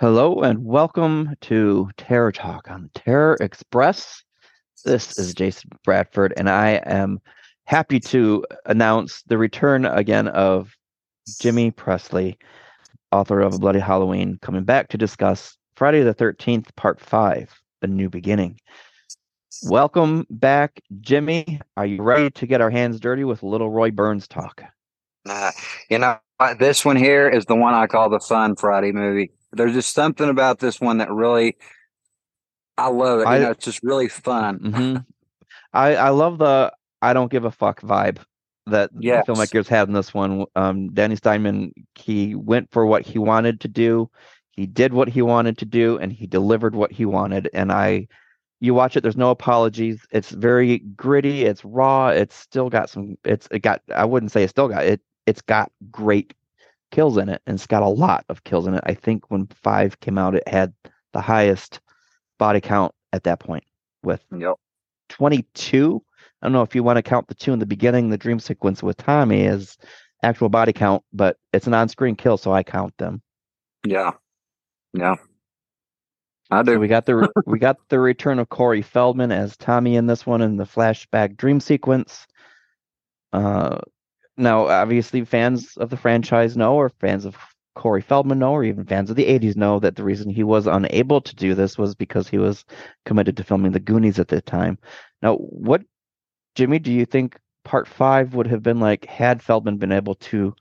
Hello and welcome to Terror Talk on Terror Express. This is Jason Bradford, and I am happy to announce the return again of Jimmy Pressley, author of A Bloody Halloween, coming back to discuss Friday the 13th, Part 5, The New Beginning. Welcome back, Jimmy. Are you ready to get our hands dirty with little Roy Burns talk? Uh, you know, this one here is the one I call the fun Friday movie. There's just something about this one that really, I love it. You I- know, it's just really fun. hmm I I love the I don't give a fuck vibe that Yes. the filmmakers had in this one. Um, Danny Steinmann he went for what he wanted to do, he did what he wanted to do, and he delivered what he wanted. And I, you watch it, there's no apologies. It's very gritty. It's raw. It's still got some. It's it got. I wouldn't say it still got it. It's got great kills in it, and it's got a lot of kills in it. I think when five came out, it had the highest body count at that point with Yep. 22. I don't know if you want to count the two in the beginning, the dream sequence with Tommy is actual body count, but it's an on-screen kill, so I count them. Yeah. Yeah. I So do. we got the we got the return of Corey Feldman as Tommy in this one in the flashback dream sequence. Uh, now obviously fans of the franchise know, or fans of Corey Feldman know, or even fans of the '80s know that the reason he was unable to do this was because he was committed to filming the Goonies at the time. Now, what, Jimmy, do you think Part Five would have been like had Feldman been able to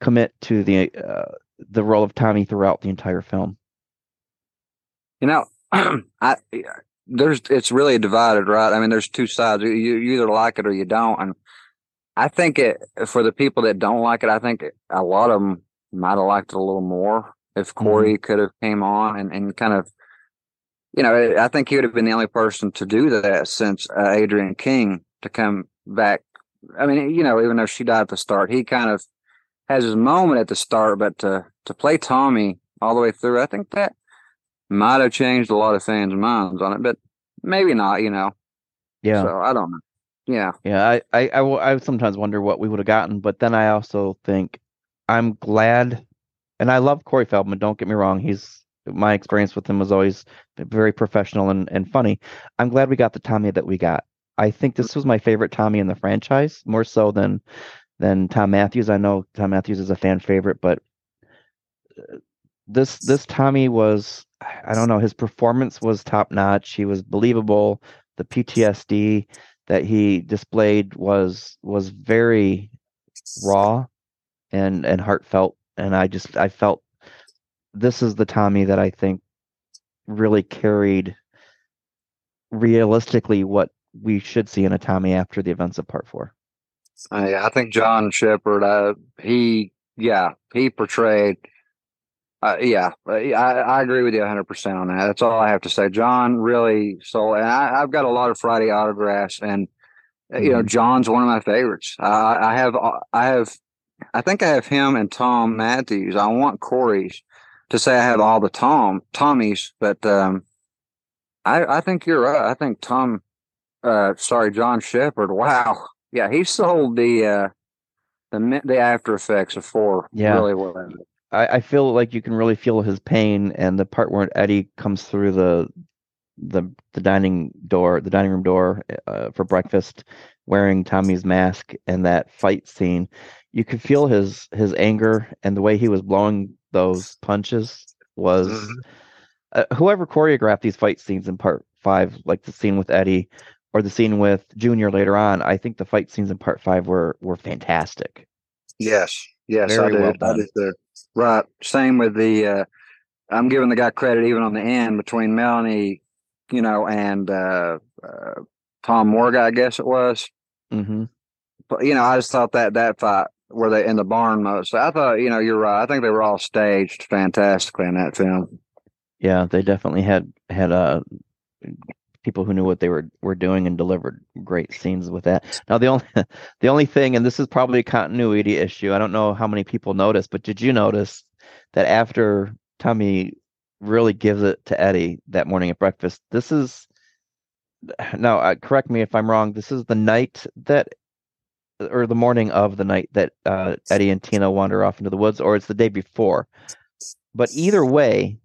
commit to the uh, the role of Tommy throughout the entire film? You know, I there's it's really divided, right? I mean, there's two sides. You, you either like it or you don't. And I think it for the people that don't like it, I think a lot of them might have liked it a little more if Corey could have came on and, and kind of, you know, I think he would have been the only person to do that since uh, Adrienne King to come back. I mean, you know, even though she died at the start, he kind of has his moment at the start, but to to play Tommy all the way through, I think that might have changed a lot of fans' minds on it, but maybe not. You know, Yeah. so I don't know. Yeah, Yeah, I, I, I, I sometimes wonder what we would have gotten, but then I also think I'm glad, and I love Corey Feldman. Don't get me wrong; he's my experience with him was always very professional and, and funny. I'm glad we got the Tommy that we got. I think this was my favorite Tommy in the franchise, more so than than Thom Mathews. I know Thom Mathews is a fan favorite, but uh, this this Tommy was I don't know his performance was top notch. He was believable. The PTSD that he displayed was was very raw and and heartfelt and I just I felt this is the Tommy that I think really carried realistically what we should see in a Tommy after the events of part 4. I, I think John Shepherd. Uh, he, yeah, he portrayed. Uh, yeah, I, I agree with you 100 percent on that. That's all I have to say. John really sold, and I, I've got a lot of Friday autographs, and uh, you know, Mhm. John's one of my favorites. Uh, I have, I have, I think I have him and Thom Mathews. I want Corey's to say I have all the Tom Tommies, but um, I, I think you're right. I think Tom, uh, sorry, John Shepherd. Wow, yeah, he sold the uh, the the after effects of four Yeah. really well. I, I feel like you can really feel his pain and the part where Eddie comes through the the the dining door, the dining room door uh, for breakfast, wearing Tommy's mask and that fight scene. You could feel his his anger and the way he was blowing those punches was Mhm. uh, whoever choreographed these fight scenes in part five, like the scene with Eddie or the scene with Junior later on. I think the fight scenes in part five were were fantastic. Yes, yes, Very I did. well I do too. Right. Same with the. Uh, I'm giving the guy credit even on the end between Melanie, you know, and uh, uh, Tom Morga, I guess it was. hmm But you know, I just thought that that fight where they in the barn most. I thought, you know, you're right. I think they were all staged fantastically in that film. Yeah, they definitely had had uh people who knew what they were were doing and delivered great scenes with that. Now the only the only thing, and this is probably a continuity issue. I don't know how many people noticed, but did you notice that after Tommy really gives it to Eddie that morning at breakfast, this is now uh, correct me if I'm wrong. This is the night that or the morning of the night that uh, Eddie and Tina wander off into the woods, or it's the day before. But either way,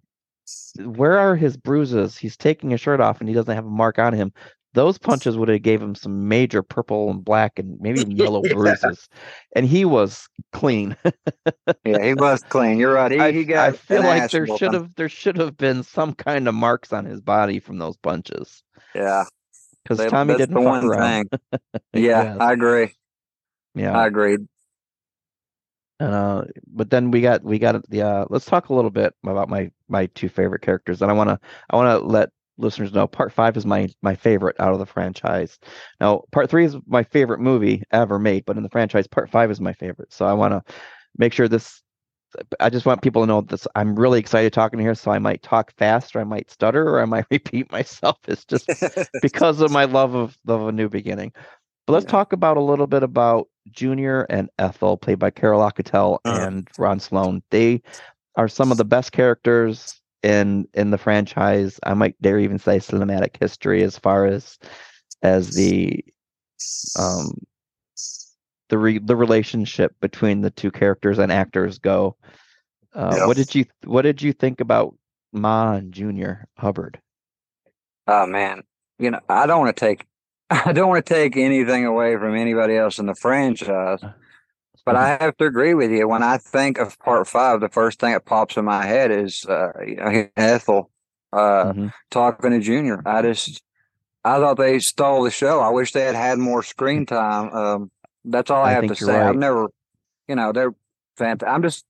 where are his bruises? He's taking his shirt off and he doesn't have a mark on him. Those punches would have gave him some major purple and black and maybe even yellow Yeah. bruises, and he was clean. Yeah, he was clean. You're right. He, I, he got. I feel like there should have there should have been some kind of marks on his body from those punches Yeah, because Tommy didn't the one around. thing. Yeah, Yes. I agree. Yeah. I agreed. Uh, but then we got we got the uh let's talk a little bit about my my two favorite characters and I want to I want to let listeners know part 5 is my my favorite out of the franchise. Now, part 3 is my favorite movie ever made, but in the franchise part 5 is my favorite. So I want to make sure this I just want people to know this I'm really excited talking here so I might talk fast or I might stutter or I might repeat myself. It's just because of my love of, of a new beginning. But let's Yeah. talk about a little bit about Junior and Ethel, played by Carol Locatell Uh. and Ron Sloan. They are some of the best characters in in the franchise. I might dare even say cinematic history as far as as the um the re, the relationship between the two characters and actors go. Uh, Yeah. What did you What did you think about Ma and Junior Hubbard? Oh man, you know I don't want to take I don't want to take anything away from anybody else in the franchise, but I have to agree with you. When I think of Part Five, the first thing that pops in my head is uh, you know Ethel uh, Mhm. talking to Junior. I just I thought they stole the show. I wish they had had more screen time. Um, that's all I, I have to say. I've never, you know, they're fantastic. I'm just.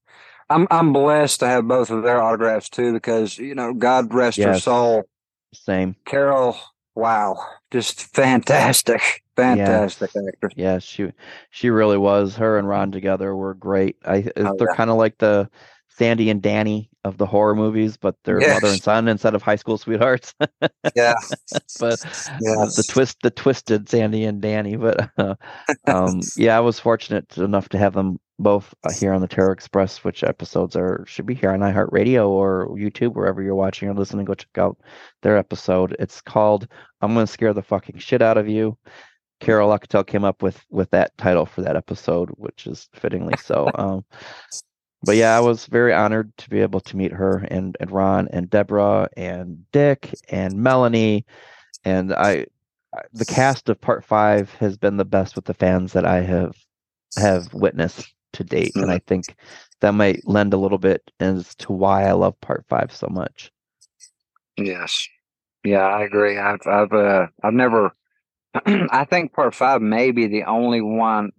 I'm I'm blessed to have both of their autographs too because you know God rest her soul. Same. Carol, wow, just fantastic, fantastic actor. Yeah, she she really was. Her and Ron together were great. I Oh, they're yeah. kind of like the Sandy and Danny of the horror movies, but they're Yes. mother and son instead of high school sweethearts. Yeah, but Yes. the twist, the twisted Sandy and Danny. But uh, um, yeah, I was fortunate enough to have them both uh, here on the Terror Express. Which episodes are should be here on iHeartRadio or YouTube, wherever you're watching or listening. Go check out their episode. It's called "I'm Gonna Scare the Fucking Shit Out of You." Carol Locatell came up with with that title for that episode, which is fittingly so. Um, but yeah, I was very honored to be able to meet her and and Ron and Deborah and Dick and Melanie, and I- the cast of Part Five has been the best with the fans that I have have witnessed to date, and I think that might lend a little bit as to why I love Part Five so much. yes, yeah, I agree. I've I've uh, I've never. I think Part Five may be the only one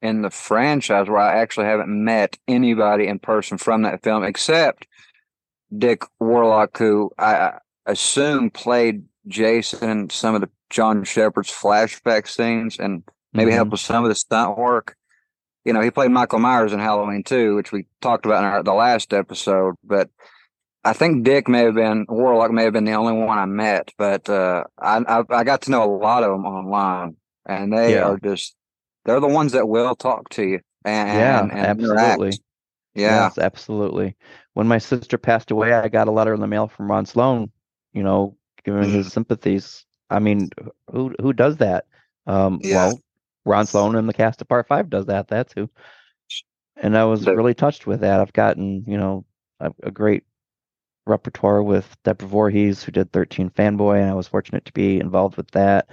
in the franchise where I actually haven't met anybody in person from that film except Dick Warlock, who I assume played Jason in some of the John Shepherd's flashback scenes and maybe Mhm. helped with some of the stunt work. You know, he played Michael Myers in Halloween too, which we talked about in our, the last episode. But I think Dick may have been Warlock may have been the only one I met. But uh, I, I I got to know a lot of them online, and they Yeah. are just they're the ones that will talk to you and Yeah, and, and interact. absolutely. Yeah, Yes, absolutely. When my sister passed away, I got a letter in the mail from Ron Sloan, you know, giving Mm-hmm. his sympathies. I mean, who who does that? Um, Yeah. well, Ron Sloan and the cast of Part Five does that. That's who. And I was really touched with that. I've gotten, you know, a, a great repertoire with Deborah Voorhees, who did 13 Fanboy, and I was fortunate to be involved with that.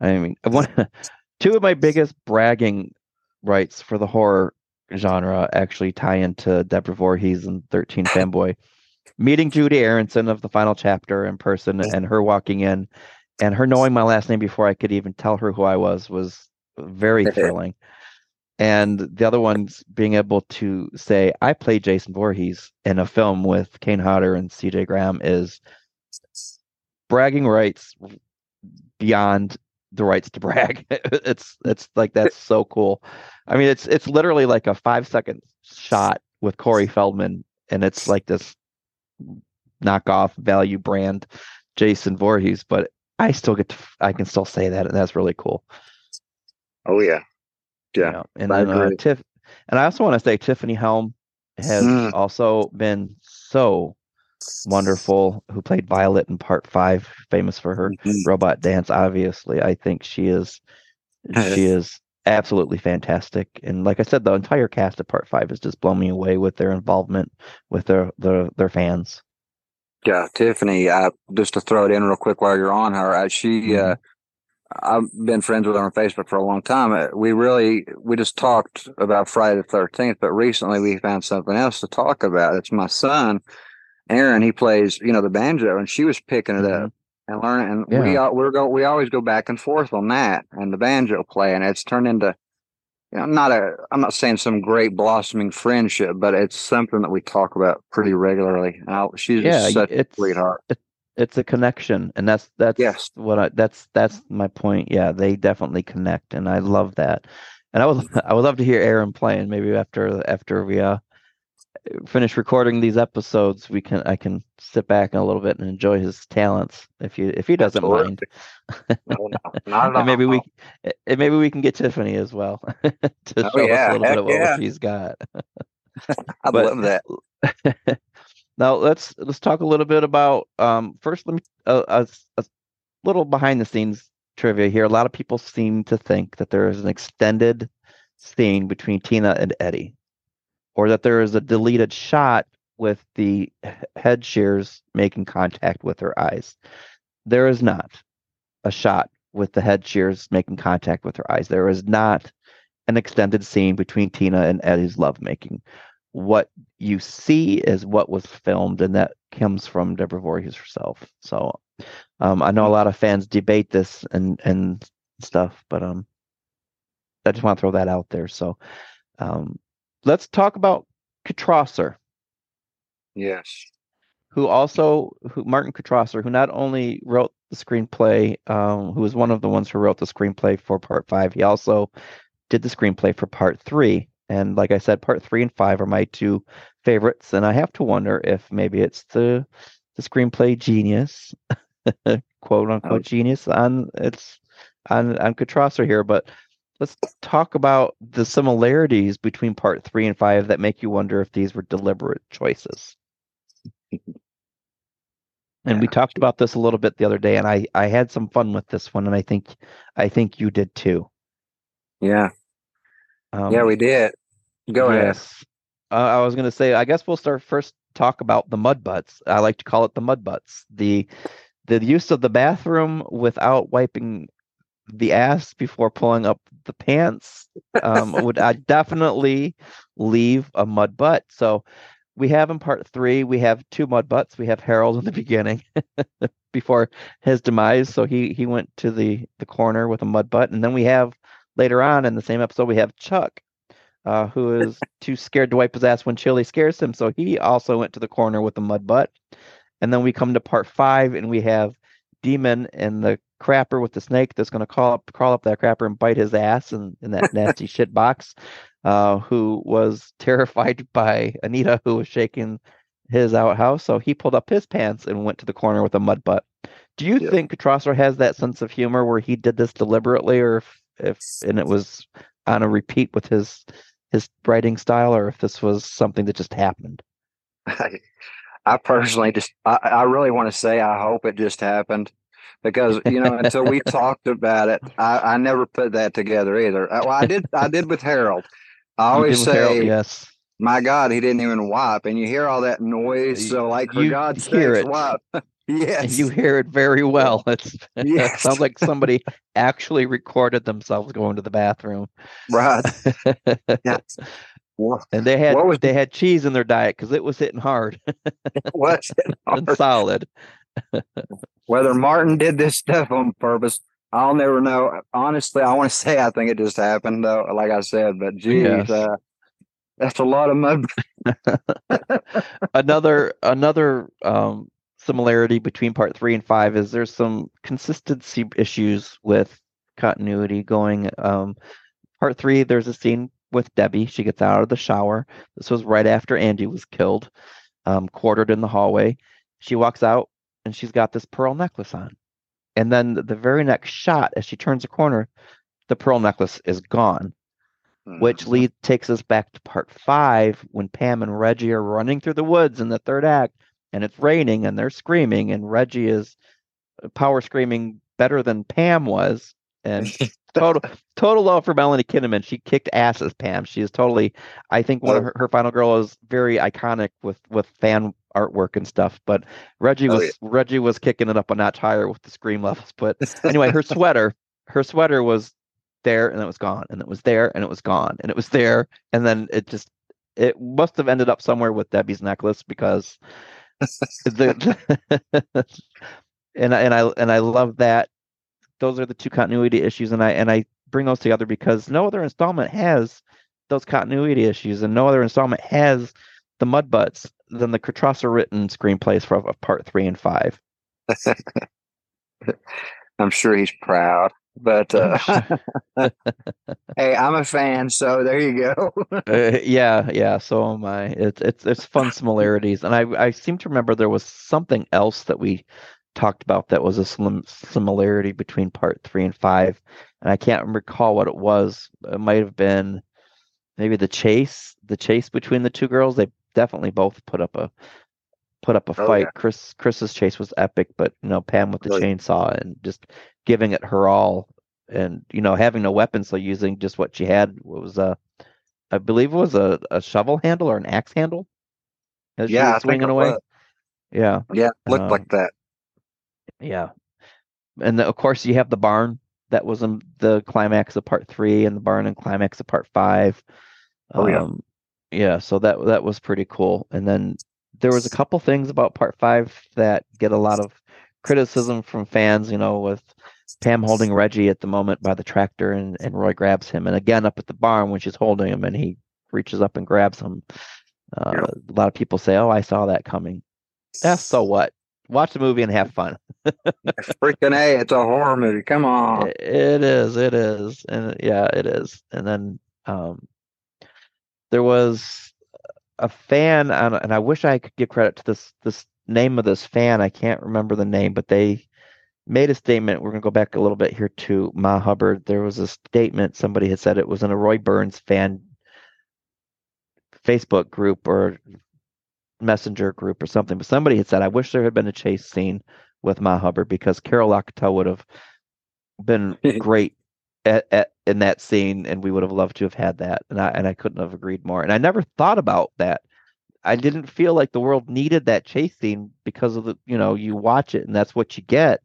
I mean, one, two of my biggest bragging rights for the horror genre actually tie into Deborah Voorhees and 13 Fanboy. Meeting Judie Aronson of the final chapter in person and her walking in and her knowing my last name before I could even tell her who I was was very thrilling. And the other one's being able to say, I played Jason Voorhees in a film with Kane Hodder and CJ Graham is bragging rights beyond the rights to brag. it's it's like that's so cool. I mean, it's it's literally like a five second shot with Corey Feldman, and it's like this knockoff value brand Jason Voorhees, but I still get to I can still say that, and that's really cool. Oh yeah, you yeah. know. And I then uh. Tiff, and I also want to say Tiffany Helm has Mm. also been so wonderful. Who played Violet in Part Five, famous for her Mhm. robot dance. Obviously, I think she is she is absolutely fantastic. And like I said, the entire cast of Part Five has just blown me away with their involvement with their their their fans. Yeah, Tiffany. Uh, just to throw it in real quick while you're on her, uh, she. Mhm. Uh, I've been friends with her on Facebook for a long time. Uh, We really we just talked about Friday the Thirteenth, but recently we found something else to talk about. It's my son, Aaron. He plays you know the banjo, and she was picking it up and learning. And we Mm-hmm. Yeah. all, we're go we always go back and forth on that and the banjo play, and it's turned into you know not a I'm not saying some great blossoming friendship, but it's something that we talk about pretty regularly. And I, she's Yeah, such a sweetheart. it's a connection, and that's that's Yes. what I that's that's my point. Yeah, they definitely connect, and I love that. And I would I would love to hear Aaron playing. Maybe after after we uh finish recording these episodes, we can I can sit back a little bit and enjoy his talents if you if he doesn't mind. No, no, maybe we and maybe we can get Tiffany as well to Oh, show yeah, us a little heck bit of what yeah. she's got. I'd love that. Now let's let's talk a little bit about um first let me uh, a, a little behind the scenes trivia here. A lot of people seem to think that there is an extended scene between Tina and Eddie, or that there is a deleted shot with the head shears making contact with her eyes. There is not a shot with the head shears making contact with her eyes. There is not an extended scene between Tina and Eddie's lovemaking. What you see is what was filmed, and that comes from Deborah Voorhees herself. So um, I know a lot of fans debate this and and stuff, but um, I just want to throw that out there. So um, let's talk about Kitrosser Yes. who also who Martin Kitrosser, who not only wrote the screenplay, um, who was one of the ones who wrote the screenplay for part five, he also did the screenplay for part three. And like I said, part three and five are my two favorites. And I have to wonder if maybe it's the the screenplay genius, quote unquote Oh. genius on it's on on Kitrosser here. But let's talk about the similarities between part three and five that make you wonder if these were deliberate choices. And we talked about this a little bit the other day, and I I had some fun with this one, and I think I think you did too. Yeah. Um, yeah, we did. Go ahead. yes. Uh, I was gonna say, I guess we'll start first talk about the mud butts. I like to call it the mud butts. The the use of the bathroom without wiping the ass before pulling up the pants um, would I definitely leave a mud butt. So we have in part three, we have two mud butts. We have Harold in the beginning before his demise. So he he went to the the corner with a mud butt, and then we have later on in the same episode we have Chuck, uh, who is too scared to wipe his ass when Chili scares him. So he also went to the corner with a mud butt. And then we come to part five, and we have Demon and the crapper with the snake that's going to crawl up crawl up that crapper and bite his ass in, in that nasty shit box. Uh, who was terrified by Anita, who was shaking his outhouse. So he pulled up his pants and went to the corner with a mud butt. Do you Yeah. think Kitrosser has that sense of humor where he did this deliberately, or if, if and it was on a repeat with his his writing style, or if this was something that just happened? I, I personally just, I, I really want to say, I hope it just happened because, you know, until we talked about it, I, I never put that together either. Uh, Well, I did, I did with Harold. I always with Harold, say, yes. my God, he didn't even wipe. And you hear all that noise. So, like, for You God's sake, sakes, it. wipe. And yes. you hear it very well. It's it sounds like somebody actually recorded themselves going to the bathroom. right. Yes. What And they had was they had cheese in their diet because it was hitting hard was it? and solid. Whether Martin did this stuff on purpose, I'll never know. Honestly, I want to say I think it just happened, though. Like I said, but geez, Yes. uh, that's a lot of mud. another another um, similarity between part three and five is there's some consistency issues with continuity going. Um, part three, there's a scene with Debbie. She gets out of the shower. This was right after Andy was killed, um, quartered in the hallway. She walks out and she's got this pearl necklace on. And then the very next shot, as she turns a corner, the pearl necklace is gone which Mm-hmm. lead takes us back to part five when Pam and Reggie are running through the woods in the third act, and it's raining and they're screaming, and Reggie is uh, power screaming better than Pam was, and total total love for Melanie Kinnaman. She kicked ass as Pam. She is totally. I think one of her, her final girl is very iconic with with fan artwork and stuff. But Reggie Oh, was yeah. Reggie was kicking it up a notch higher with the scream levels. But anyway, her sweater, her sweater was there and it was gone, and it was there and it was gone, and it was there, and then it just it must have ended up somewhere with Debbie's necklace because the and I, and I and I love that those are the two continuity issues and I and I bring those together because no other installment has those continuity issues and no other installment has the mud butts than the Kitrosser written screenplays for of part three and five. I'm sure he's proud. But uh, hey, I'm a fan, so there you go. Uh, yeah, yeah, so am I. It's it's it's fun similarities, and I I seem to remember there was something else that we talked about that was a slim similarity between part three and five, and I can't recall what it was. It might have been maybe the chase, the chase between the two girls. They definitely both put up a put up a Oh, fight. yeah. Chris Chris's chase was epic, but you know Pam with the Really? chainsaw and just giving it her all, and you know having no weapons, so using just what she had. What was a, I believe it was a, a shovel handle or an axe handle. As she yeah, swinging away. was. Yeah, Yeah, looked Um, like that. yeah, and then, of course you have the barn that was in the climax of part three, and the barn and climax of part five. Oh, yeah. Um, yeah. So that that was pretty cool. And then there was a couple things about part five that get a lot of criticism from fans. You know, with Pam holding Reggie at the moment by the tractor, and and Roy grabs him, and again up at the barn when she's holding him, and he reaches up and grabs him. Uh, Yeah. A lot of people say, "Oh, I saw that coming." Yeah. So what? Watch the movie and have fun. Freaking A, it's a horror movie. Come on. It- it is, it is, and yeah, it is. And then um, there was a fan, and I wish I could give credit to this this name of this fan. I can't remember the name, but they made a statement. We're gonna go back a little bit here to Ma Hubbard. There was a statement somebody had said it was in a Roy Burns fan Facebook group or messenger group or something, but somebody had said, I wish there had been a chase scene with Ma Hubbard because Carol Locatell would have been great at, at in that scene and we would have loved to have had that. And I and I couldn't have agreed more. And I never thought about that. I didn't feel like the world needed that chase scene because of the you know, you watch it and that's what you get.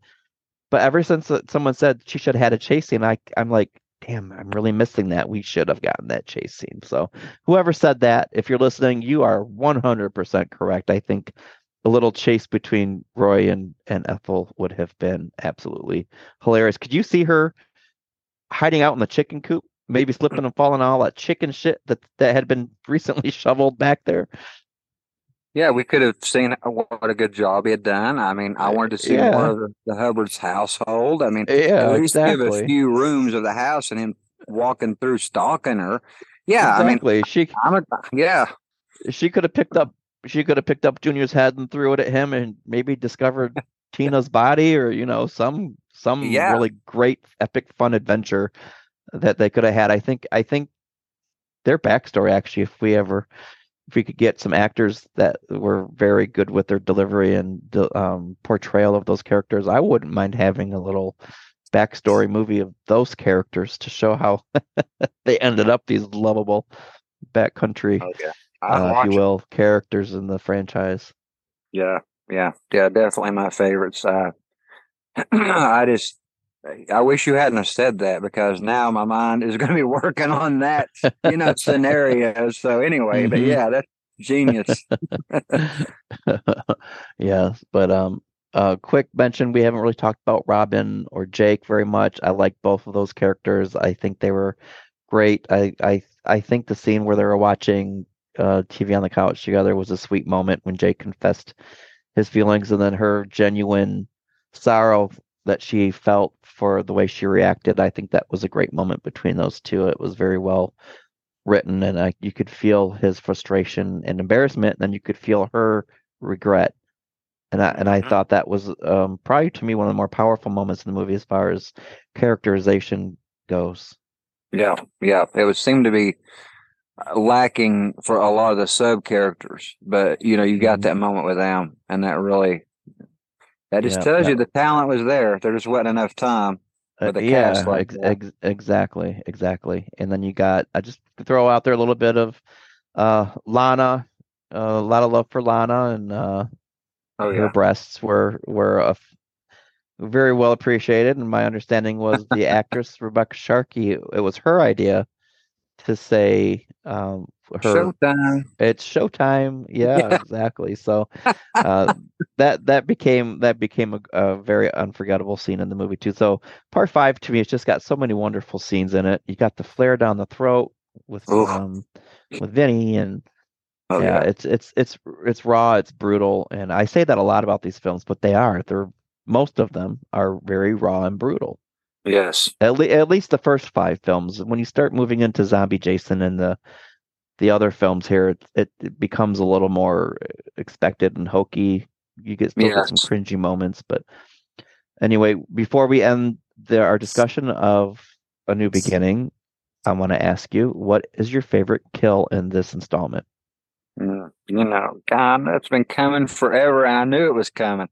But ever since someone said she should have had a chase scene, I I'm like, damn, I'm really missing that. We should have gotten that chase scene. So whoever said that, if you're listening, you are 100% correct. I think a little chase between Roy and, and Ethel would have been absolutely hilarious. Could you see her hiding out in the chicken coop, maybe slipping and falling on all that chicken shit that, that had been recently shoveled back there? Yeah, we could have seen what a good job he had done. I mean, I eh, wanted to see Yeah. more of the, the Hubbard's household. I mean, Yeah, at least give a few rooms of the house and him walking through stalking her. Yeah, exactly. she I mean, I'm a, yeah, she could have picked up she could have picked up Junior's head and threw it at him and maybe discovered Tina's body or you know some some Yeah. really great epic fun adventure that they could have had. I think I think their backstory actually if we ever if we could get some actors that were very good with their delivery and um, portrayal of those characters, I wouldn't mind having a little backstory movie of those characters to show how they ended up these lovable backcountry oh, yeah. Uh, if you will, characters in the franchise. Yeah, yeah, yeah, definitely my favorites. Uh, I just, I wish you hadn't have said that because now my mind is going to be working on that, you know, scenario. So anyway, but Mhm. yeah, that's genius. yeah, but um, uh, quick mention: we haven't really talked about Robin or Jake very much. I like both of those characters. I think they were great. I I I think the scene where they were watching uh, TV on the couch together was a sweet moment when Jake confessed his feelings, and then her genuine sorrow that she felt for the way she reacted. I think that was a great moment between those two. It was very well written, and I, you could feel his frustration and embarrassment, and then you could feel her regret. And I and I Mhm. thought that was um, probably to me one of the more powerful moments in the movie as far as characterization goes. Yeah, yeah, it would seem to be uh, lacking for a lot of the sub characters, but you know, you got Mhm. that moment with them, and that really that just Yeah, tells yeah. you the talent was there. There just wasn't enough time. Uh, yeah, cast like ex- ex- exactly, exactly. And then you got I just throw out there a little bit of uh Lana, uh, a lot of love for Lana, and uh, Oh her breasts were were a f- very well appreciated. And my understanding was the actress Rebecca Sharkey, it was her idea to say um her Showtime. it's showtime. Yeah, exactly. So uh, that that became that became a, a very unforgettable scene in the movie too. So part five to me, it's just got so many wonderful scenes in it. You got the flare down the throat with Oof. um with Vinny, and Oh yeah, yeah. it's it's it's it's raw, it's brutal, and I say that a lot about these films, but they are. They're most of them are very raw and brutal. Yes. At, le- at least the first five films. When you start moving into Zombie Jason and the the other films here, it, it, it becomes a little more expected and hokey. You get still get some cringy moments, but anyway, before we end the, our discussion of a new beginning, I want to ask you, what is your favorite kill in this installment? Mm, You know, God, that's been coming forever, I knew it was coming.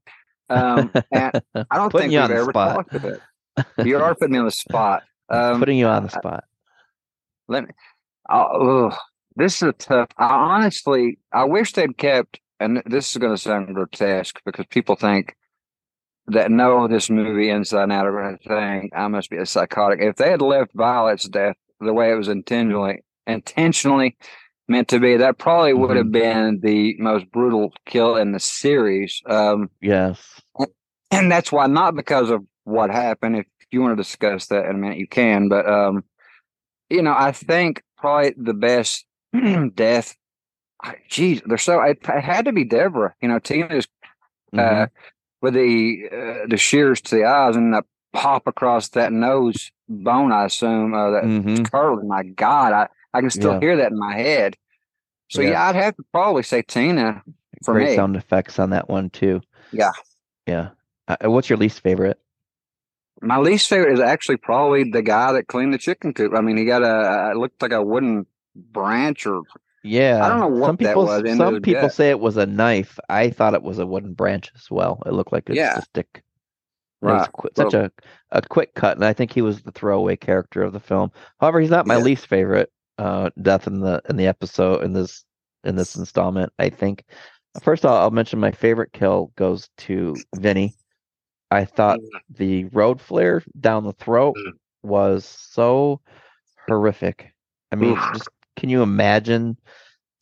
Um, and I don't think we've ever spot. talked of it. You are putting me on the spot. Um, Putting you on the spot. Let me. Oh, ugh, this is a tough. I honestly, I wish they'd kept. And this is going to sound grotesque because people think that know this movie inside and out are going to think I must be a psychotic. If they had left Violet's death the way it was intentionally intentionally meant to be, that probably would have been the most brutal kill in the series. Um, Yes. and that's why not because of what happened if you want to discuss that in a minute you can but um you know i think probably the best death geez they're so it, it had to be deborah you know tina's Mhm. uh with the uh, the shears to the eyes and the pop across that nose bone i assume uh, that Mhm. curling my god i i can still Yeah. hear that in my head so Yeah. yeah i'd have to probably say tina for Great me sound effects on that one too. Yeah. Yeah. Uh, what's your least favorite? My least favorite is actually probably the guy that cleaned the chicken coop. I mean, he got a it looked like a wooden branch or Yeah. I don't know what some that people was some people say it was a knife. I thought it was a wooden branch as well. It looked like Yeah. a stick. Right. qu- such a, a quick cut, and I think he was the throwaway character of the film. However, he's not my Yeah. least favorite uh, death in the in the episode in this in this installment. I think first I'll, I'll mention my favorite kill goes to Vinny. I thought the road flare down the throat Mm. was so horrific. I mean, just can you imagine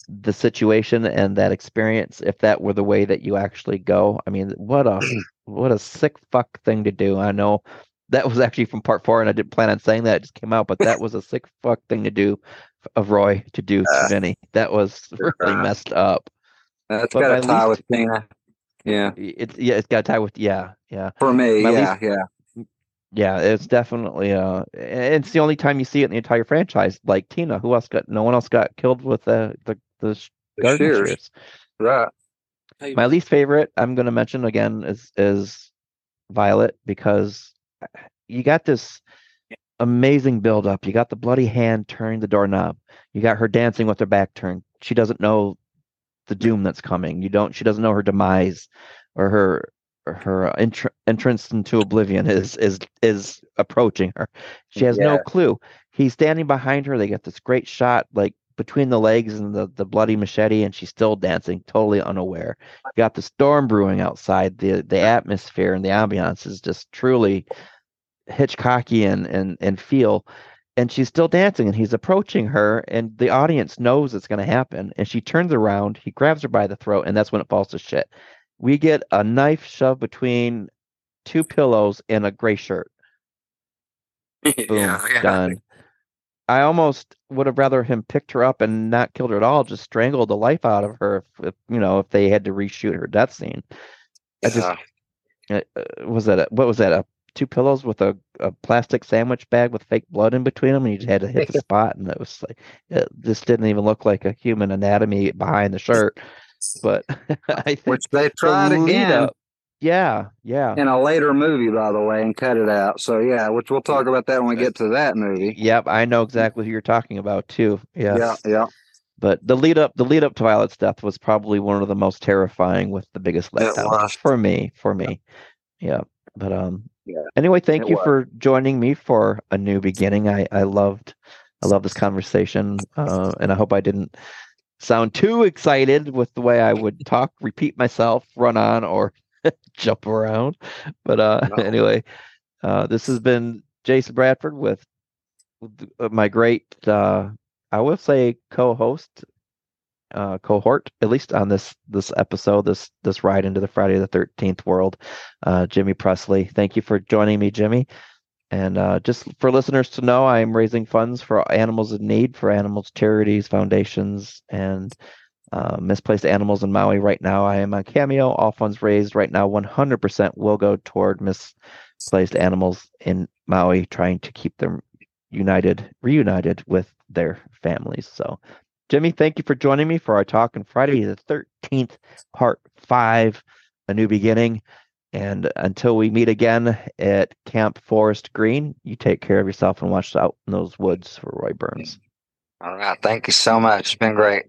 the situation and that experience if that were the way that you actually go? I mean, what a what a sick fuck thing to do. I know that was actually from part four, and I didn't plan on saying that. It just came out, but that was a sick fuck thing to do of Roy to do to Uh, Vinny. That was really uh, messed up. That's got a tie least- with Tina. Yeah. It's yeah, it's got to tie with yeah, yeah. For me, My yeah, least- yeah. Yeah, it's definitely uh it's the only time you see it in the entire franchise. Like Tina, who else got no one else got killed with the the the The garden shears. shears. Right. My least favorite I'm going to mention again is is Violet because you got this amazing build up. You got the bloody hand turning the doorknob. You got her dancing with her back turned. She doesn't know the doom that's coming. You don't she doesn't know her demise or her or her entr- entrance into oblivion is is is approaching her. She has no clue. He's standing behind her. They get this great shot like between the legs and the, the bloody machete and she's still dancing totally unaware. You got the storm brewing outside. The the atmosphere and the ambiance is just truly Hitchcockian and and feel and she's still dancing and he's approaching her and the audience knows it's going to happen and she turns around he grabs her by the throat and that's when it falls to shit we get a knife shoved between two pillows and a gray shirt. Boom done. I almost would have rather him picked her up and not killed her at all just strangled the life out of her if, if you know if they had to reshoot her death scene. I just uh, uh, was that a, what was that a two pillows with a, a plastic sandwich bag with fake blood in between them and you just had to hit the spot and it was like it just didn't even look like a human anatomy behind the shirt but i think Which they the tried lead again up- yeah yeah in a later movie, by the way, and cut it out. So yeah, which we'll talk about that when we get to that movie. yep i know exactly who you're talking about too yes. Yeah, yeah. but the lead up the lead up to violet's death was probably one of the most terrifying with the biggest letdown for me for me yeah but um Yeah. Anyway, thank It you was. for joining me for a new beginning. I I loved I love this conversation, uh, and I hope I didn't sound too excited with the way I would talk, repeat myself, run on, or jump around. But uh, No. anyway, uh, this has been Jason Bradford with, with uh, my great, uh, I will say, co-host, uh, cohort, at least on this this episode, this this ride into the Friday the Thirteenth world, uh, Jimmy Pressley. Thank you for joining me, Jimmy. And uh, just for listeners to know, I am raising funds for animals in need, for animals charities, foundations, and uh, misplaced animals in Maui. Right now, I am on Cameo. All funds raised right now, 100% will go toward misplaced animals in Maui, trying to keep them united, reunited with their families. So, Jimmy, thank you for joining me for our talk on Friday the 13th, part five, A New Beginning. And until we meet again at Camp Forest Green, you take care of yourself and watch out in those woods for Roy Burns. All right. Thank you so much. It's been great.